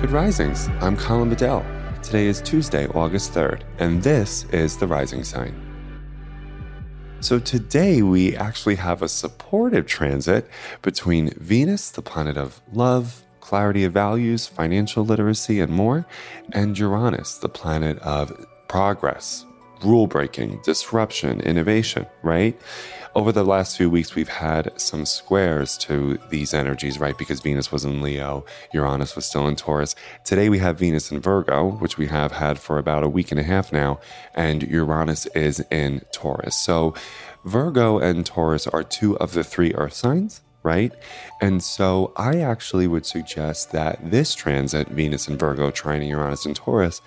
Good Risings. I'm Colin Bedell. Today is Tuesday, August 3rd, and this is The Rising Sign. So today we actually have a supportive transit between Venus, the planet of love, clarity of values, financial literacy, and more, and Uranus, the planet of progress, rule breaking, disruption, innovation, right? over the last few weeks, we've had some squares to these energies, right? Because Venus was in Leo, Uranus was still in Taurus. Today we have Venus in Virgo, which we have had for about a week and a half now, and Uranus is in Taurus. So Virgo and Taurus are two of the three earth signs right? And so I actually would suggest that this transit, Venus and Virgo, trining Uranus and Taurus,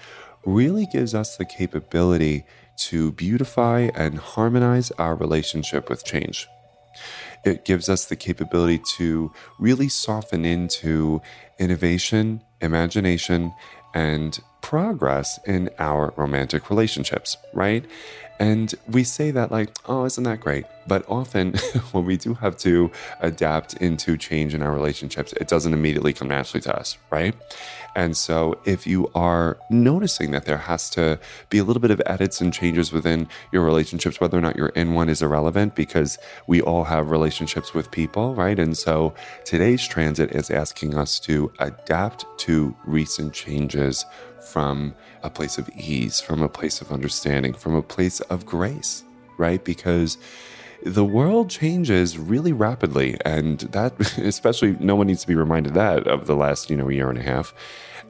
really gives us the capability to beautify and harmonize our relationship with change. It gives us the capability to really soften into innovation, imagination, and progress in our romantic relationships, right? And we say that, like, oh, isn't that great? But often, when we do have to adapt into change in our relationships, it doesn't immediately come naturally to us, right? And so, if you are noticing that there has to be a little bit of edits and changes within your relationships, whether or not you're in one is irrelevant because we all have relationships with people, right? And so, today's transit is asking us to adapt to recent changes from a place of ease, from a place of understanding, from a place of grace, right? Because the world changes really rapidly and that especially no one needs to be reminded that of the last you know year and a half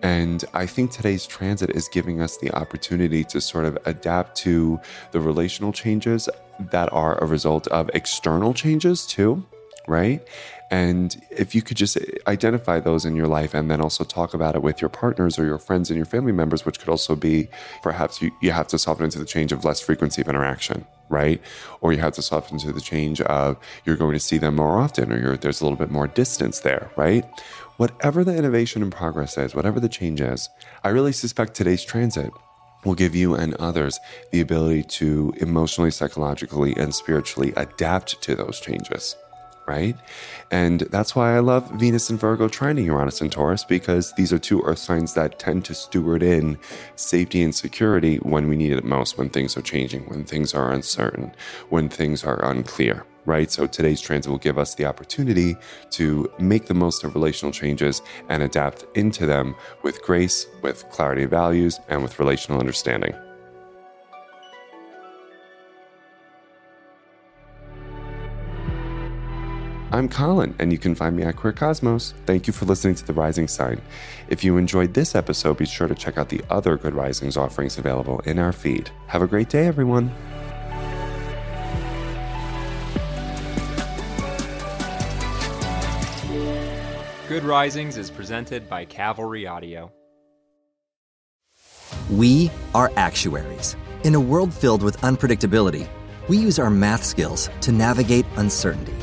and i think today's transit is giving us the opportunity to sort of adapt to the relational changes that are a result of external changes too right and if you could just identify those in your life and then also talk about it with your partners or your friends and your family members, which could also be perhaps you, you have to soften into the change of less frequency of interaction, right? Or you have to soften into the change of you're going to see them more often or there's a little bit more distance there, right? Whatever the innovation and progress is, whatever the change is, I really suspect today's transit will give you and others the ability to emotionally, psychologically, and spiritually adapt to those changes right? And that's why I love Venus and Virgo trining Uranus and Taurus because these are two earth signs that tend to steward in safety and security when we need it most, when things are changing, when things are uncertain, when things are unclear. Right. So today's transit will give us the opportunity to make the most of relational changes and adapt into them with grace, with clarity of values, and with relational understanding. I'm Colin, and you can find me at Queer Cosmos. Thank you for listening to The Rising Sign. If you enjoyed this episode, be sure to check out the other Good Risings offerings available in our feed. Have a great day, everyone. Good Risings is presented by Cavalry Audio. We are actuaries. In a world filled with unpredictability, we use our math skills to navigate uncertainty